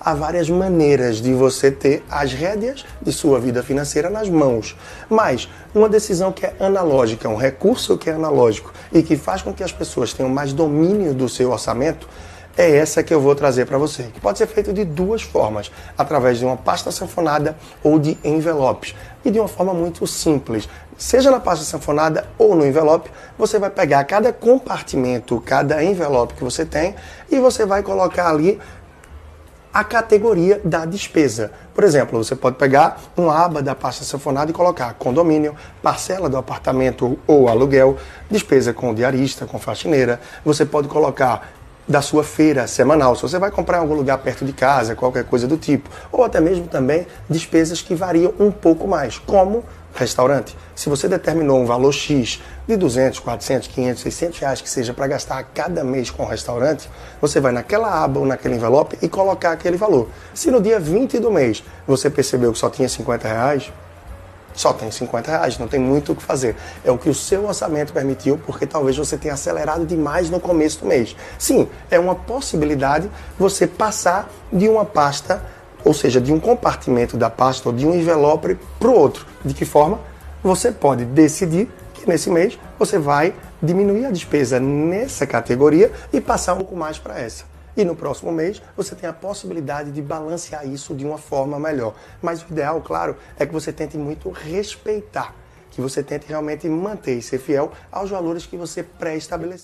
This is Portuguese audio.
há várias maneiras de você ter as rédeas de sua vida financeira nas mãos. Mas uma decisão que é analógica, um recurso que é analógico e que faz com que as pessoas tenham mais domínio do seu orçamento, é essa que eu vou trazer para você, que pode ser feito de duas formas, através de uma pasta sanfonada ou de envelopes, e de uma forma muito simples. Seja na pasta sanfonada ou no envelope, você vai pegar cada compartimento, cada envelope que você tem e você vai colocar ali a categoria da despesa. Por exemplo, você pode pegar uma aba da pasta sanfonada e colocar condomínio, parcela do apartamento ou aluguel, despesa com diarista, com faxineira. Você pode colocar da sua feira semanal, se você vai comprar em algum lugar perto de casa, qualquer coisa do tipo, ou até mesmo também despesas que variam um pouco mais, como restaurante. Se você determinou um valor X de 200, 400, 500, 600 reais que seja para gastar a cada mês com o restaurante, você vai naquela aba ou naquele envelope e colocar aquele valor. Se no dia 20 do mês você percebeu que só tinha 50 reais, só tem 50 reais, não tem muito o que fazer. É o que o seu orçamento permitiu, porque talvez você tenha acelerado demais no começo do mês. Sim, é uma possibilidade você passar de uma pasta, ou seja, de um compartimento da pasta ou de um envelope para o outro. De que forma? Você pode decidir que nesse mês você vai diminuir a despesa nessa categoria e passar um pouco mais para essa. E no próximo mês você tem a possibilidade de balancear isso de uma forma melhor. Mas o ideal, claro, é que você tente muito respeitar, que você tente realmente manter e ser fiel aos valores que você pré-estabeleceu.